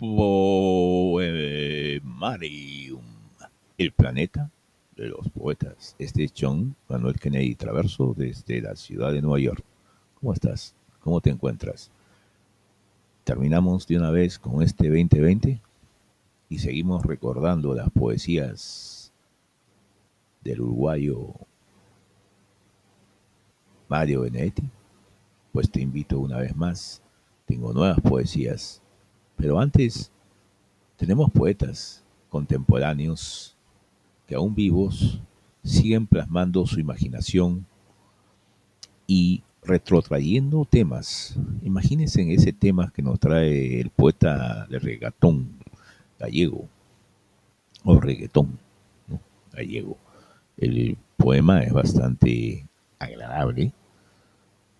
Poemarium, el planeta de los poetas. Este es John Manuel Kennedy Traverso desde la ciudad de Nueva York. ¿Cómo estás? ¿Cómo te encuentras? Terminamos de una vez con este 2020 y seguimos recordando las poesías del uruguayo Mario Benedetti. Pues te invito una vez más. Tengo nuevas poesías. Pero antes, tenemos poetas contemporáneos que aún vivos siguen plasmando su imaginación y retrotrayendo temas. Imagínense en ese tema que nos trae el poeta de regatón gallego, o reggaetón gallego. El poema es bastante agradable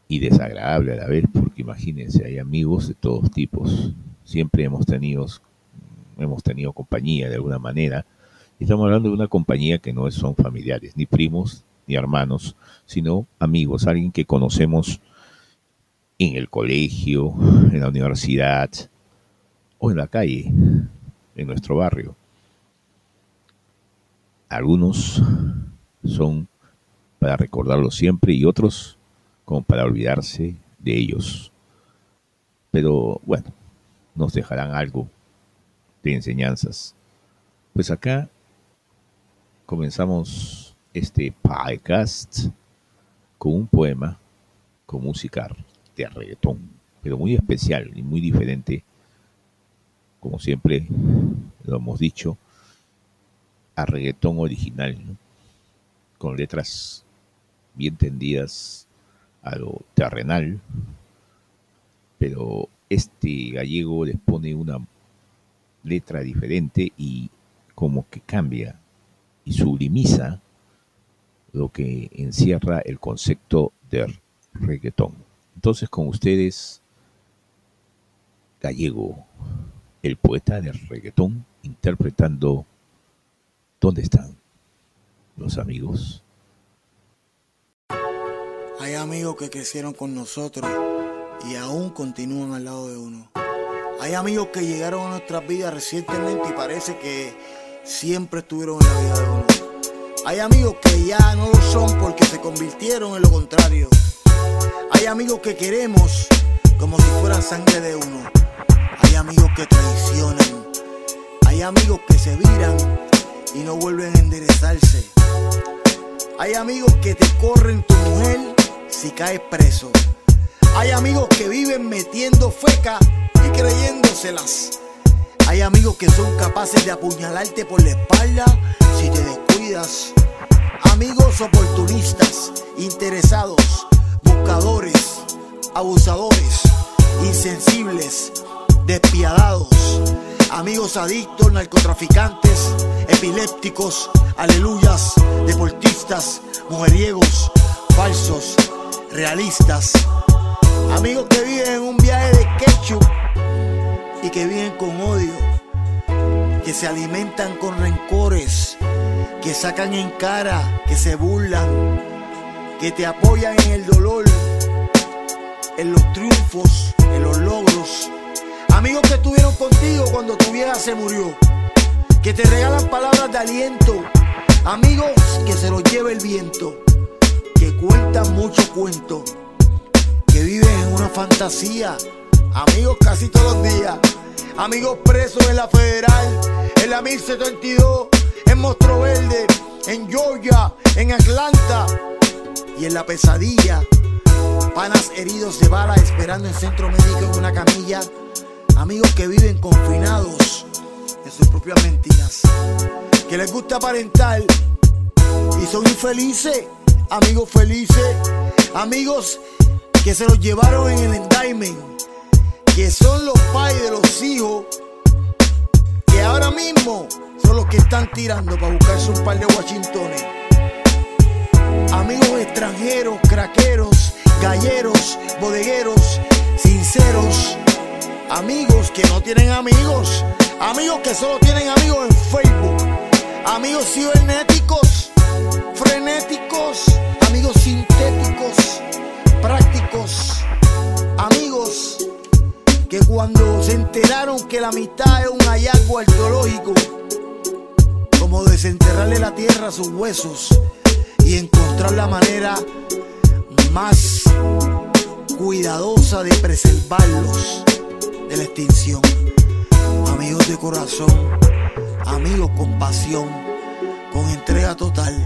y desagradable a la vez, porque imagínense, hay amigos de todos tipos. Siempre hemos tenido, hemos tenido compañía de alguna manera Estamos hablando de una compañía que no son familiares, ni primos, ni hermanos, sino amigos, alguien que conocemos en el colegio, en la universidad o en la calle, en nuestro barrio. Algunos son para recordarlos siempre y otros como para olvidarse de ellos. Pero bueno, nos dejarán algo de enseñanzas. Pues acá comenzamos este podcast con un poema con música de reggaetón, pero muy especial y muy diferente, como siempre lo hemos dicho, a reggaetón original, con letras bien tendidas a lo terrenal, pero este gallego les pone una letra diferente y como que cambia y sublimiza lo que encierra el concepto de reggaetón. Entonces con ustedes, Gallego, el poeta del reggaetón, interpretando ¿Dónde están los amigos? Hay amigos que crecieron con nosotros y aún continúan al lado de uno. Hay amigos que llegaron a nuestras vidas recientemente y parece que siempre estuvieron en la vida de uno. Hay amigos que ya no lo son porque se convirtieron en lo contrario. Hay amigos que queremos como si fueran sangre de uno. Hay amigos que traicionan. Hay amigos que se viran y no vuelven a enderezarse. Hay amigos que te corren tu mujer si caes preso. Hay amigos que viven metiendo feca y creyéndoselas. Hay amigos que son capaces de apuñalarte por la espalda si te descuidas. Amigos oportunistas, interesados, buscadores, abusadores, insensibles, despiadados. Amigos adictos, narcotraficantes, epilépticos, aleluyas, deportistas, mujeriegos, falsos, realistas. Amigos que viven en un viaje de ketchup y que viven con odio, que se alimentan con rencores, que sacan en cara, que se burlan, que te apoyan en el dolor, en los triunfos, en los logros. Amigos que estuvieron contigo cuando tu vieja se murió, que te regalan palabras de aliento. Amigos que se los lleva el viento, cuentan mucho cuento, que viven en una fantasía Amigos casi todos los días. Amigos presos en la Federal, en la 1072, en Monstruo Verde, en Georgia, en Atlanta y en la pesadilla. Panas heridos de bala esperando en centro médico en una camilla. Amigos que viven confinados en sus propias mentiras. Que les gusta aparentar y son infelices. Amigos felices. Amigos que se los llevaron en el endaimen que son los padres de los hijos, que ahora mismo son los que están tirando para buscarse un par de Washingtones. Amigos extranjeros, craqueros, galleros, bodegueros, sinceros, amigos que no tienen amigos, amigos que solo tienen amigos en Facebook, amigos cibernéticos, frenéticos, cuando se enteraron que la amistad es un hallazgo arqueológico, como desenterrarle la tierra a sus huesos y encontrar la manera más cuidadosa de preservarlos de la extinción. Amigos de corazón, amigos con pasión, con entrega total,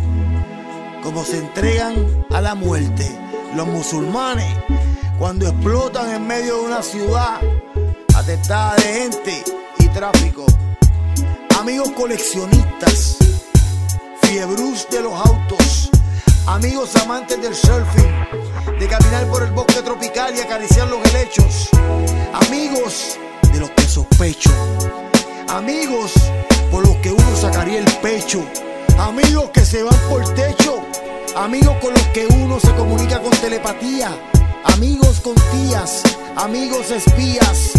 como se entregan a la muerte los musulmanes cuando explotan en medio de una ciudad atestada de gente y tráfico. Amigos coleccionistas, fiebrus de los autos, amigos amantes del surfing, de caminar por el bosque tropical y acariciar los helechos, amigos de los que sospecho, amigos por los que uno sacaría el pecho, amigos que se van por techo, amigos con los que uno se comunica con telepatía, amigos con tías, amigos espías,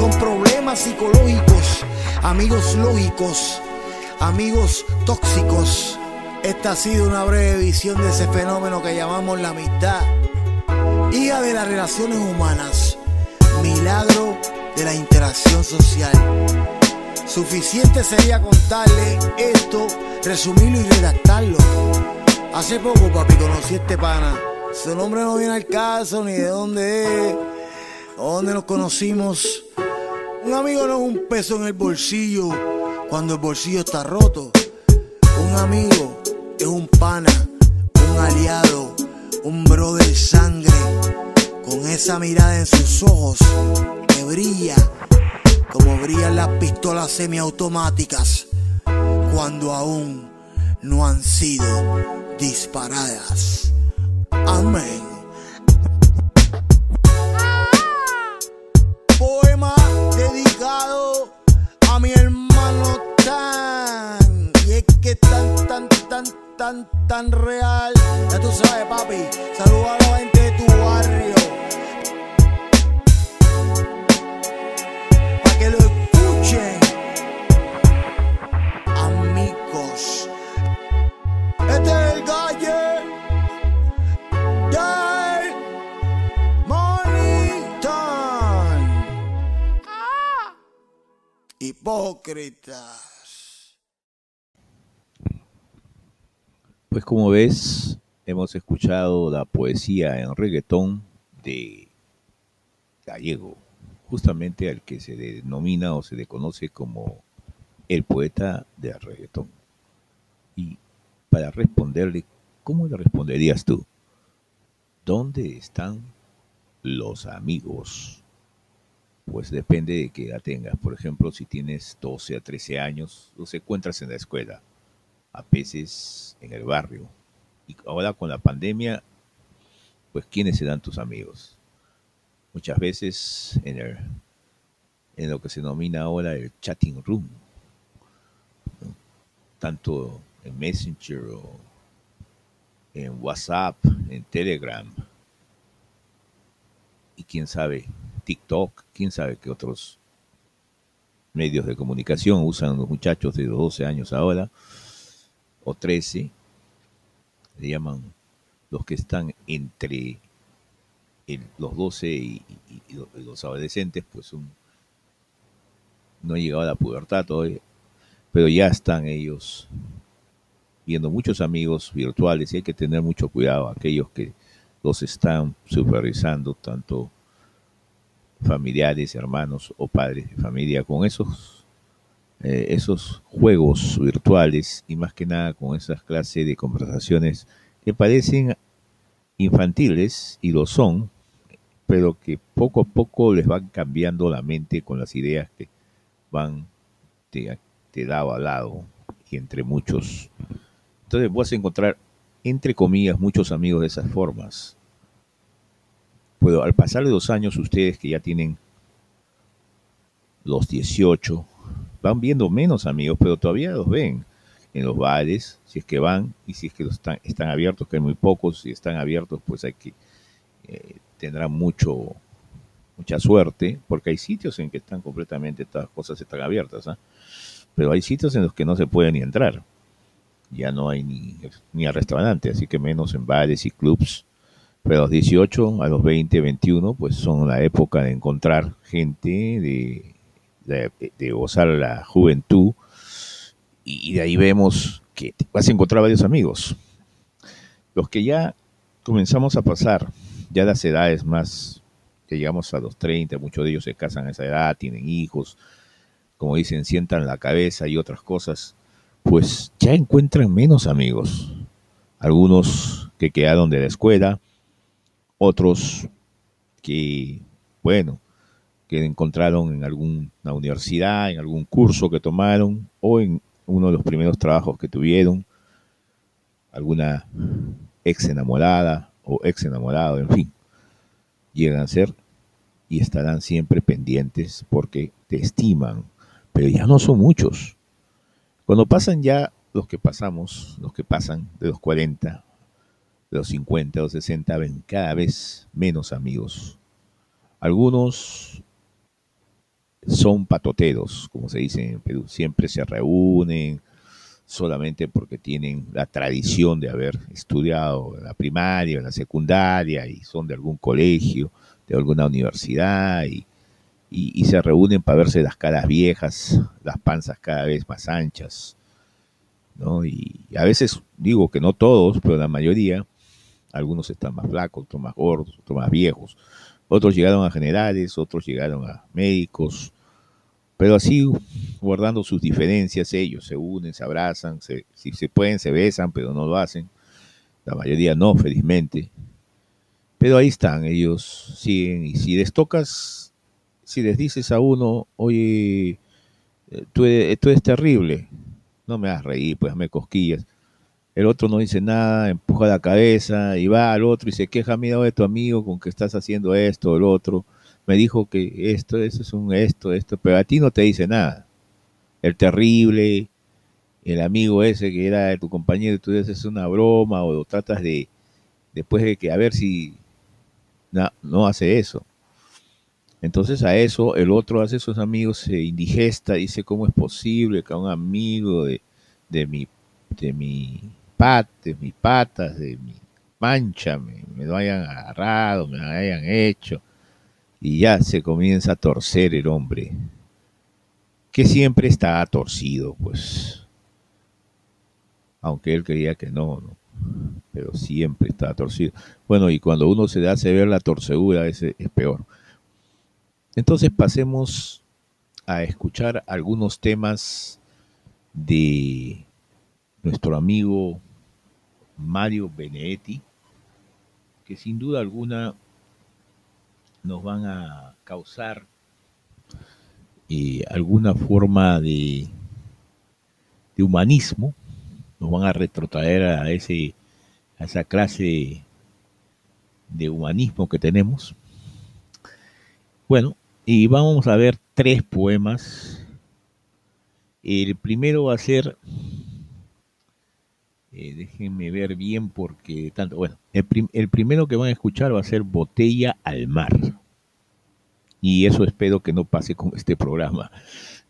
con problemas psicológicos, amigos lógicos, amigos tóxicos. Esta ha sido una breve visión de ese fenómeno que llamamos la amistad, hija de las relaciones humanas, milagro de la interacción social. Suficiente sería contarle esto, resumirlo y redactarlo. Hace poco, papi, conocí a este pana. Su nombre no viene al caso, ni de dónde es, dónde nos conocimos. Un amigo no es un peso en el bolsillo cuando el bolsillo está roto. Un amigo es un pana, un aliado, un brother sangre, con esa mirada en sus ojos que brilla como brillan las pistolas semiautomáticas cuando aún no han sido disparadas. Amén. Poema dedicado a mi hermano Tan. Y es que tan, tan, tan, tan, tan real. Ya tú sabes, papi. Saludos a la gente de tu barrio. Hipócritas. Pues como ves, hemos escuchado la poesía en reggaetón de Gallego, justamente al que se denomina o se le conoce como el poeta del reggaetón. Y para responderle, ¿cómo le responderías tú? ¿Dónde están los amigos? Pues depende de qué edad tengas. Por ejemplo, si tienes 12 a 13 años, los encuentras en la escuela, a veces en el barrio. Y ahora con la pandemia, pues ¿quiénes serán tus amigos? Muchas veces en, el, en lo que se denomina ahora el chatting room, tanto en Messenger o en WhatsApp, en Telegram, y quién sabe, TikTok, quién sabe qué otros medios de comunicación usan los muchachos de 12 años ahora, o 13, le llaman los que están entre los 12 y, los, los adolescentes, pues no han llegado a la pubertad todavía, pero ya están ellos viendo muchos amigos virtuales y hay que tener mucho cuidado, aquellos que los están supervisando, tanto familiares, hermanos o padres de familia, con esos, eh, esos juegos virtuales y más que nada con esas clases de conversaciones que parecen infantiles y lo son, pero que poco a poco les van cambiando la mente con las ideas que van de, de lado lado y entre muchos. Entonces vas a encontrar, entre comillas, muchos amigos de esas formas. Pero al pasar de los años, ustedes que ya tienen los 18, van viendo menos amigos, pero todavía los ven en los bares, si es que van, y si es que los están, abiertos, que hay muy pocos, si están abiertos, pues hay que, eh, tendrán mucho, mucha suerte, porque hay sitios en que están completamente, las cosas están abiertas, ¿ah? pero hay sitios en los que no se puede ni entrar, ya no hay ni, ni a restaurante, así que menos en bares y clubs, Pero a los 18, a los 20, 21, pues son la época de encontrar gente, de, de, de gozar la juventud, y de ahí vemos que vas a encontrar varios amigos. Los que ya comenzamos a pasar, ya las edades más, que llegamos a los 30, muchos de ellos se casan a esa edad, tienen hijos, como dicen, sientan la cabeza y otras cosas, pues ya encuentran menos amigos. Algunos que quedaron de la escuela, otros que, bueno, que encontraron en alguna universidad, en algún curso que tomaron o en uno de los primeros trabajos que tuvieron, alguna ex enamorada o ex enamorado, en fin, llegan a ser y estarán siempre pendientes porque te estiman, pero ya no son muchos. Cuando pasan ya los que pasamos, los que pasan de los 40, de los 50, de los 60, ven cada vez menos amigos. Algunos son patoteros, como se dice en Perú, siempre se reúnen solamente porque tienen la tradición de haber estudiado en la primaria, en la secundaria y son de algún colegio, de alguna universidad y, y, y se reúnen para verse las caras viejas, las panzas cada vez más anchas, ¿no? Y a veces digo que no todos, pero la mayoría, algunos están más flacos, otros más gordos, otros más viejos, otros llegaron a generales, otros llegaron a médicos, pero así guardando sus diferencias, ellos se unen, se abrazan, se, si se pueden, se besan, pero no lo hacen. La mayoría no, felizmente. Pero ahí están, ellos siguen, y si les tocas, si les dices a uno, oye, eh, tú eres, tú eres terrible, no me hagas reír, pues me cosquillas el otro no dice nada, empuja la cabeza y va al otro y se queja, mira de tu amigo con que estás haciendo esto, el otro, me dijo que esto, eso es un esto, esto, pero a ti no te dice nada. El terrible, el amigo ese que era tu compañero, tú dices una broma o lo tratas de, después de que a ver si no, no hace eso. Entonces a eso el otro hace sus amigos, se indigesta, dice cómo es posible que a un amigo de, de mi de mi de mis patas, de mi mancha, me, me lo hayan agarrado, me lo hayan hecho. Y ya se comienza a torcer el hombre, que siempre está torcido, pues. Aunque él creía que no, ¿no? Pero siempre está torcido. Bueno, y cuando uno se hace ver la torcedura, es peor. Entonces pasemos a escuchar algunos temas de nuestro amigo Mario Benedetti, que sin duda alguna nos van a causar eh, alguna forma de, de, humanismo, nos van a retrotraer a, ese, a esa clase de humanismo que tenemos. Bueno, y vamos a ver tres poemas. El primero va a ser eh, déjenme ver bien porque tanto, bueno, el, prim el, primero que van a escuchar va a ser Botella al Mar. Y eso espero que no pase con este programa.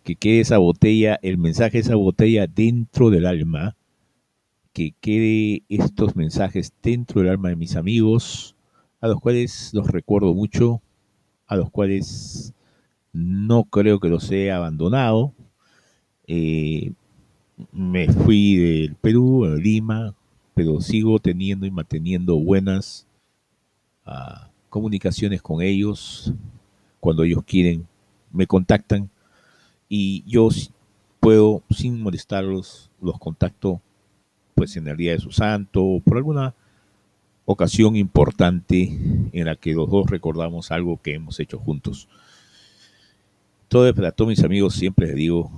Que quede esa botella, el mensaje de esa botella dentro del alma. Que quede estos mensajes dentro del alma de mis amigos, a los cuales los recuerdo mucho, a los cuales no creo que los he abandonado. Eh, me fui del Perú a Lima, pero sigo teniendo y manteniendo buenas uh, comunicaciones con ellos. Cuando ellos quieren, me contactan y yo puedo, sin molestarlos, los contacto pues en el día de su santo o por alguna ocasión importante en la que los dos recordamos algo que hemos hecho juntos. Todo de todos mis amigos siempre les digo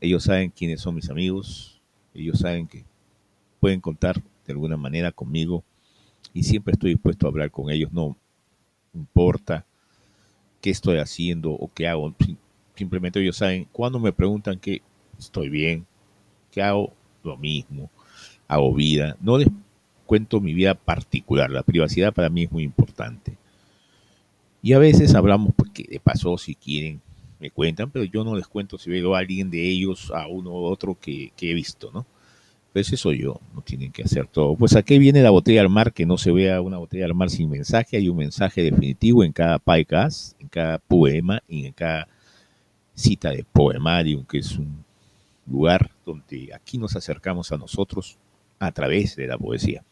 ellos saben quiénes son mis amigos, ellos saben que pueden contar de alguna manera conmigo y siempre estoy dispuesto a hablar con ellos, no importa qué estoy haciendo o qué hago, simplemente ellos saben, cuando me preguntan que estoy bien, que hago lo mismo, hago vida, no les cuento mi vida particular, la privacidad para mí es muy importante. Y a veces hablamos porque de paso si quieren me cuentan, pero yo no les cuento si veo a alguien de ellos, a uno u otro que, que he visto, ¿no? Pues eso yo, no tienen que hacer todo. Pues aquí viene la botella al mar, que no se vea una botella al mar sin mensaje, hay un mensaje definitivo en cada podcast, en cada poema y en cada cita de poemario, que es un lugar donde aquí nos acercamos a nosotros a través de la poesía.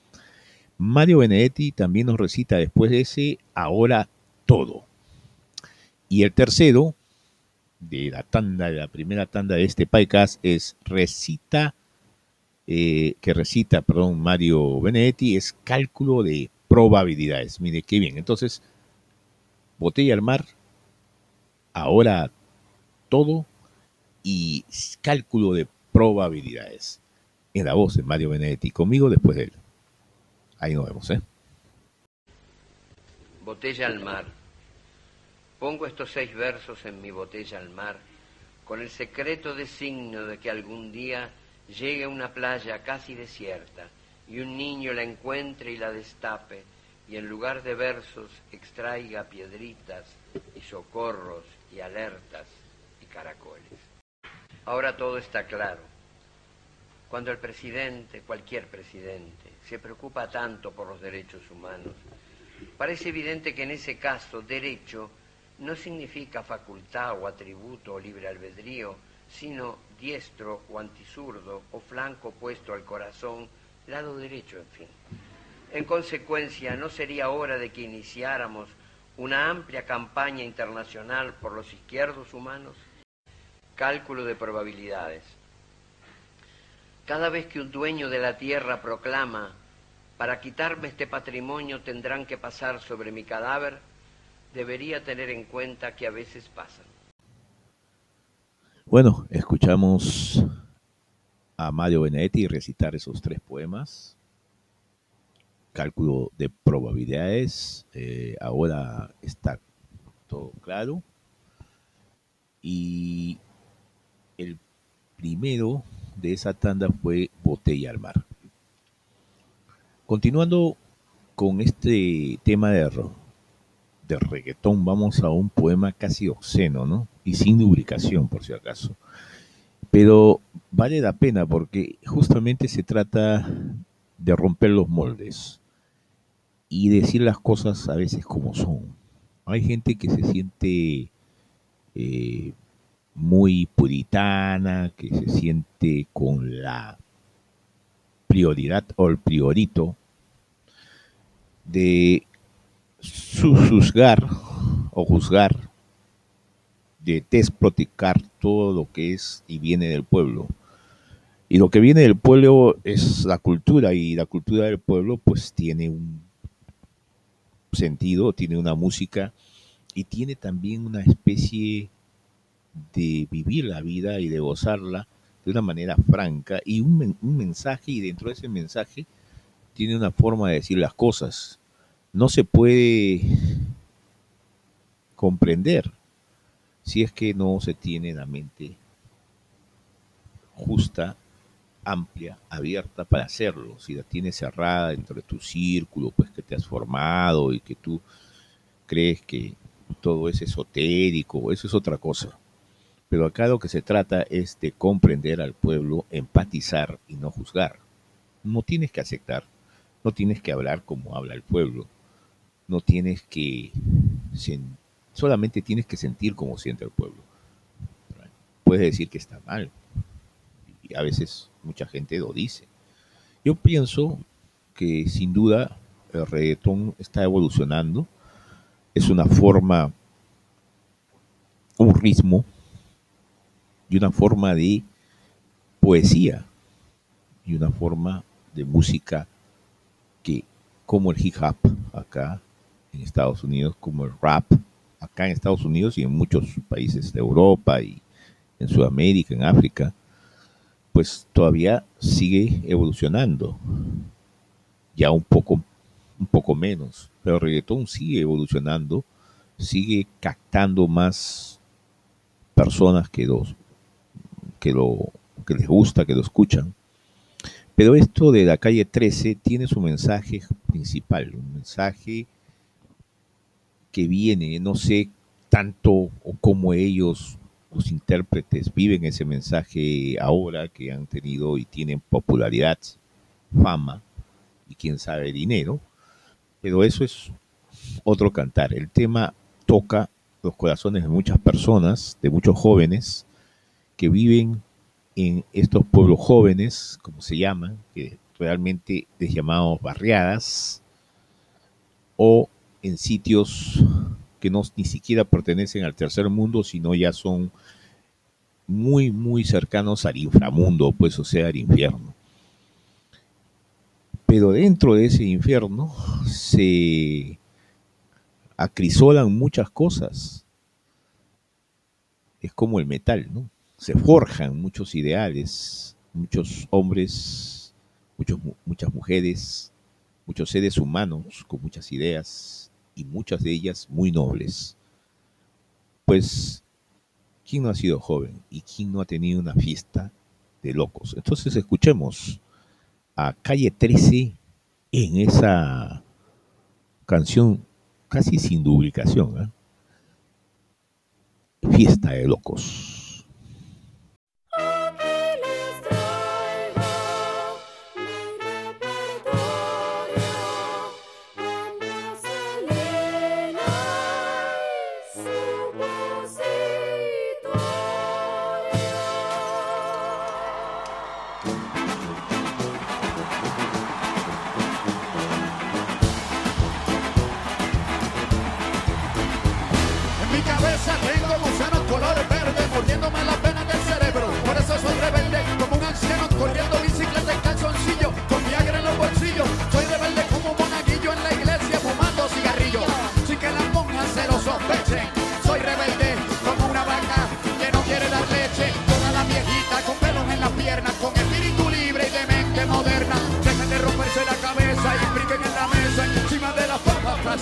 Mario Benedetti también nos recita después de ese Ahora todo. Y el tercero de la tanda, de la primera tanda de este podcast es Recita, eh, que recita, perdón, Mario Benedetti, es cálculo de probabilidades. Mire qué bien. Entonces, botella al mar, ahora todo y cálculo de probabilidades. En la voz de Mario Benedetti, conmigo después de él. Ahí nos vemos, ¿eh? Botella al mar. Pongo estos seis versos en mi botella al mar, con el secreto designio de que algún día llegue una playa casi desierta y un niño la encuentre y la destape, y en lugar de versos extraiga piedritas y socorros y alertas y caracoles. Ahora todo está claro. Cuando el presidente, cualquier presidente, se preocupa tanto por los derechos humanos, parece evidente que en ese caso derecho no significa facultad o atributo o libre albedrío, sino diestro o antisurdo o flanco puesto al corazón, lado derecho, en fin. En consecuencia, ¿no sería hora de que iniciáramos una amplia campaña internacional por los izquierdos humanos? Cálculo de probabilidades. Cada vez que un dueño de la tierra proclama, para quitarme este patrimonio tendrán que pasar sobre mi cadáver, debería tener en cuenta que a veces pasan. Bueno, escuchamos a Mario Benedetti recitar esos tres poemas. Cálculo de probabilidades. Eh, ahora está todo claro. Y el primero de esa tanda fue Botella al Mar. Continuando con este tema de, de reggaetón, vamos a un poema casi obsceno, ¿no? Y sin lubricación, por si acaso. Pero vale la pena porque justamente se trata de romper los moldes y decir las cosas a veces como son. Hay gente que se siente eh, muy puritana, que se siente con la prioridad o el priorito de juzgar o juzgar, de desproticar todo lo que es y viene del pueblo. Y lo que viene del pueblo es la cultura y la cultura del pueblo pues tiene un sentido, tiene una música y tiene también una especie de vivir la vida y de gozarla de una manera franca y un, un, mensaje y dentro de ese mensaje tiene una forma de decir las cosas. No se puede comprender si es que no se tiene la mente justa, amplia, abierta para hacerlo. Si la tienes cerrada dentro de tu círculo, pues que te has formado y que tú crees que todo es esotérico, eso es otra cosa. Pero acá lo que se trata es de comprender al pueblo, empatizar y no juzgar. No tienes que aceptar, no tienes que hablar como habla el pueblo, no tienes que, solamente tienes que sentir como siente el pueblo. Puedes decir que está mal, y a veces mucha gente lo dice. Yo pienso que sin duda el reggaetón está evolucionando, es una forma, un ritmo y una forma de poesía y una forma de música que, como el hip hop acá en Estados Unidos, como el rap acá en Estados Unidos y en muchos países de Europa y en Sudamérica, en África, pues todavía sigue evolucionando. Ya un poco, un poco menos, pero el reggaetón sigue evolucionando, sigue captando más personas que dos que, lo, que les gusta, que lo escuchan. Pero esto de la calle 13 tiene su mensaje principal, un mensaje que viene, no sé tanto o cómo ellos los intérpretes viven ese mensaje ahora que han tenido y tienen popularidad, fama y quién sabe dinero, pero eso es otro cantar. El tema toca los corazones de muchas personas, de muchos jóvenes que viven en estos pueblos jóvenes, como se llaman, que realmente les llamamos barriadas, o en sitios que no ni siquiera pertenecen al tercer mundo, sino ya son muy, muy cercanos al inframundo, pues o sea, al infierno. Pero dentro de ese infierno se acrisolan muchas cosas. Es como el metal, ¿no? Se forjan muchos ideales, muchos hombres, muchos, muchas mujeres, muchos seres humanos con muchas ideas y muchas de ellas muy nobles. Pues, ¿quién no ha sido joven y quién no ha tenido una fiesta de locos? Entonces escuchemos a Calle 13 en esa canción casi sin duplicación. ¿eh? Fiesta de locos. luzes.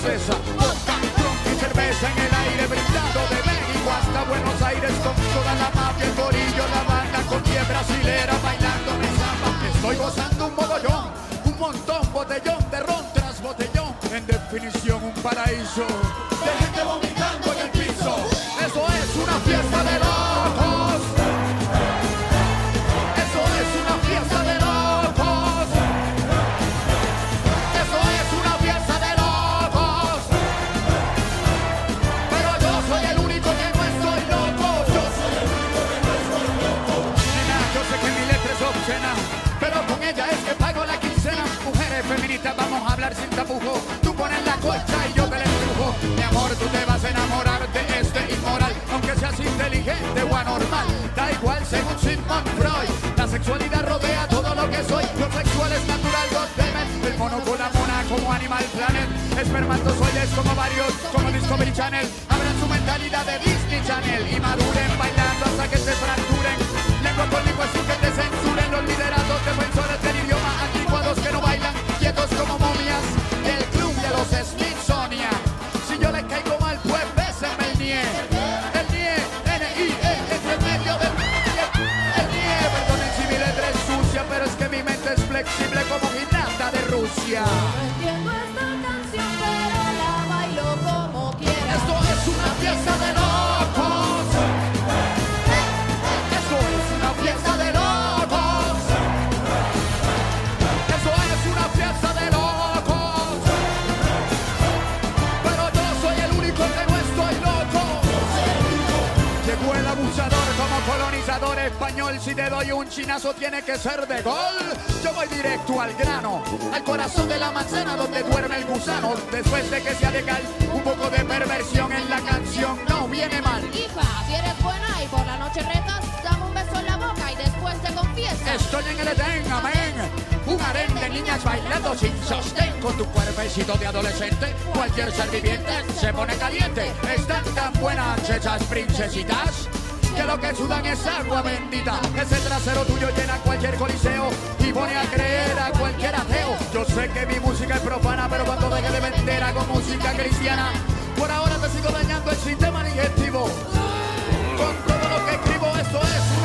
francesa. Boca, y cerveza en el aire, brindando de México hasta Buenos Aires con toda la mafia, el corillo, la banda con pie brasilera bailando mi samba. Estoy gozando un mogollón, un montón, botellón de ron tras botellón. En definición, un paraíso. enamorarte es de inmoral, aunque seas inteligente o anormal, da igual según Sigmund Freud. La sexualidad rodea todo lo que soy, lo sexual es natural, lo temen. El mono con la mona como Animal Planet, espermatozoides como varios, como Discovery Channel. Abran su mentalidad de Disney Channel y maduren bailando hasta que se fracturen. Lengua con tiene que ser de gol. Yo voy directo al grano, al corazón de la manzana donde duerme el gusano. Después de que sea legal, un poco de perversión en la canción no viene mal. Hija, si eres buena y por la noche retas, dame un beso en la boca y después te confiesa. Estoy en el Edén, amén. Un harén de niñas bailando sin sostén con tu cuerpecito de adolescente. Cualquier ser viviente se pone caliente. Están tan buenas esas princesitas que lo que sudan es agua bendita. Ese trasero tuyo llena cualquier coliseo y pone a creer a cualquier ateo. Yo sé que mi música es profana, pero cuando deje de vender hago música cristiana. Por ahora te sigo dañando el sistema digestivo. Con todo lo que escribo, esto es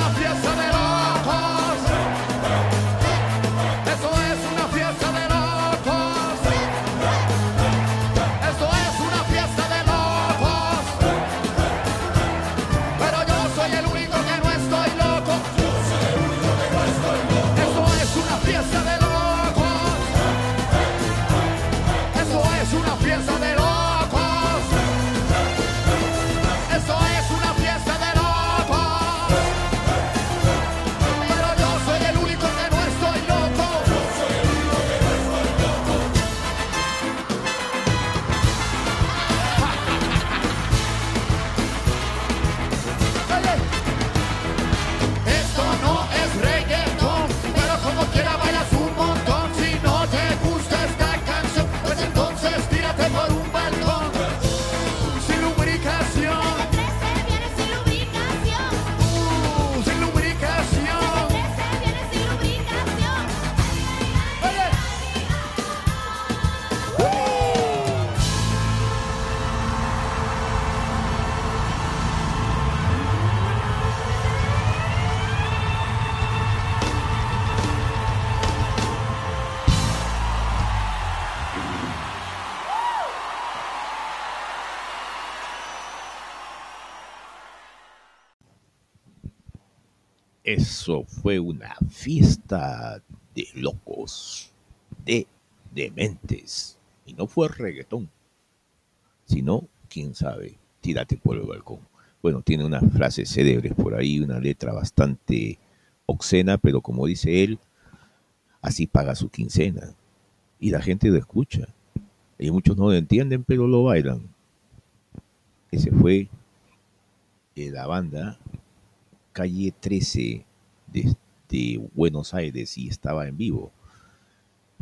Eso fue una fiesta de locos, de dementes. Y no fue reggaetón, sino, quién sabe, tírate por el balcón. Bueno, tiene unas frases célebres por ahí, una letra bastante obscena, pero como dice él, así paga su quincena. Y la gente lo escucha. Y muchos no lo entienden, pero lo bailan. Ese fue eh, la banda calle 13 de, Buenos Aires y estaba en vivo.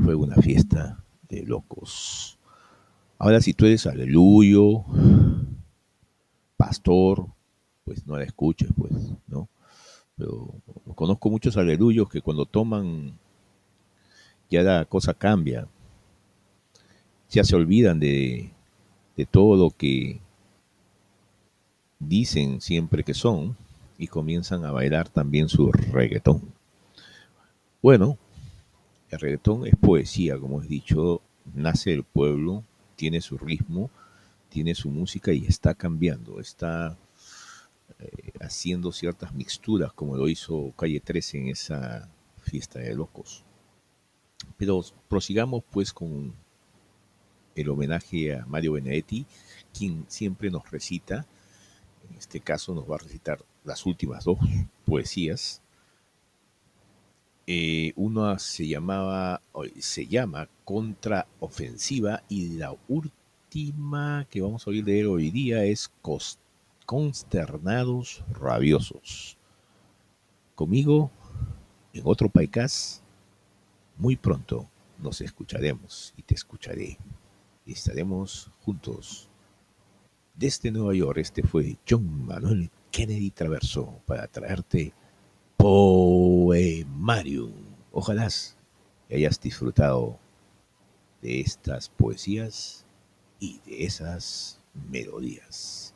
Fue una fiesta de locos. Ahora si tú eres aleluyo, pastor, pues no la escuches, pues, ¿no? Pero conozco muchos aleluyos que cuando toman ya la cosa cambia. Ya se olvidan de, de todo lo que dicen siempre que son y comienzan a bailar también su reggaetón. Bueno, el reggaetón es poesía, como he dicho, nace del pueblo, tiene su ritmo, tiene su música y está cambiando, está eh, haciendo ciertas mixturas como lo hizo Calle 13 en esa fiesta de locos. Pero prosigamos pues con el homenaje a Mario Benedetti, quien siempre nos recita, en este caso nos va a recitar las últimas dos poesías. Eh, una se llamaba, se llama Contraofensiva y la última que vamos a oír él hoy día es Consternados Rabiosos. Conmigo, en otro paicás, muy pronto nos escucharemos y te escucharé. Y estaremos juntos. Desde Nueva York, este fue John Manuel Kennedy Traverso para traerte Poemarium. Ojalá hayas disfrutado de estas poesías y de esas melodías.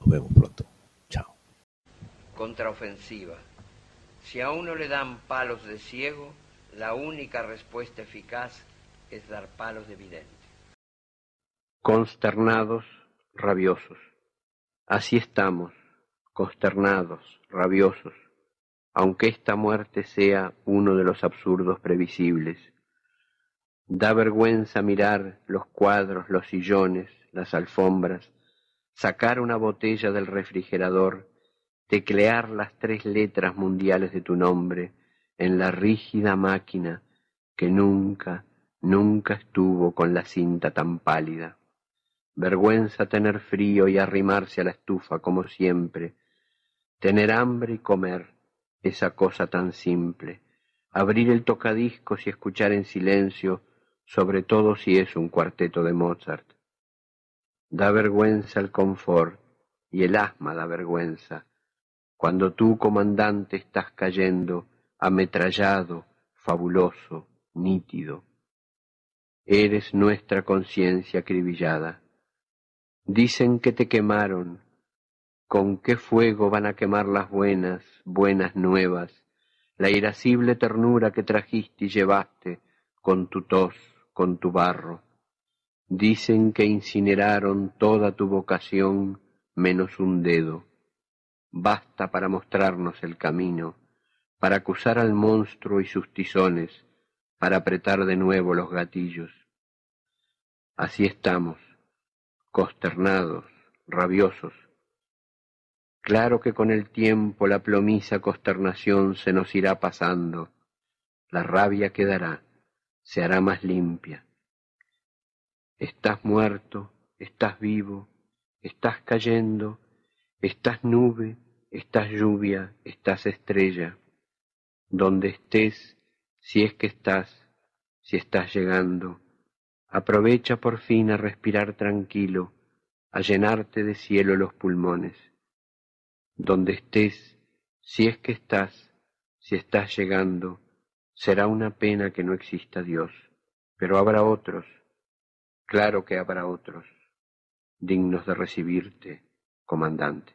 Nos vemos pronto. Chao. Contraofensiva. Si a uno le dan palos de ciego, la única respuesta eficaz es dar palos de vidente. Consternados, rabiosos. Así estamos, consternados, rabiosos, aunque esta muerte sea uno de los absurdos previsibles. Da vergüenza mirar los cuadros, los sillones, las alfombras, sacar una botella del refrigerador, teclear las tres letras mundiales de tu nombre, en la rígida máquina que nunca, nunca estuvo con la cinta tan pálida. Vergüenza tener frío y arrimarse a la estufa como siempre, tener hambre y comer, esa cosa tan simple, abrir el tocadiscos y escuchar en silencio, sobre todo si es un cuarteto de Mozart. Da vergüenza el confort y el asma da vergüenza, cuando tú, comandante, estás cayendo, ametrallado, fabuloso, nítido. Eres nuestra conciencia acribillada. Dicen que te quemaron. ¿Con qué fuego van a quemar las buenas, buenas nuevas, la irascible ternura que trajiste y llevaste con tu tos, con tu barro? Dicen que incineraron toda tu vocación menos un dedo. Basta para mostrarnos el camino para acusar al monstruo y sus tizones, para apretar de nuevo los gatillos. Así estamos, consternados, rabiosos. Claro que con el tiempo la plomiza consternación se nos irá pasando, la rabia quedará, se hará más limpia. Estás muerto, estás vivo, estás cayendo, estás nube, estás lluvia, estás estrella donde estés, si es que estás, si estás llegando. Aprovecha por fin a respirar tranquilo, a llenarte de cielo los pulmones. Donde estés, si es que estás, si estás llegando, será una pena que no exista Dios, pero habrá otros, claro que habrá otros, dignos de recibirte, comandante.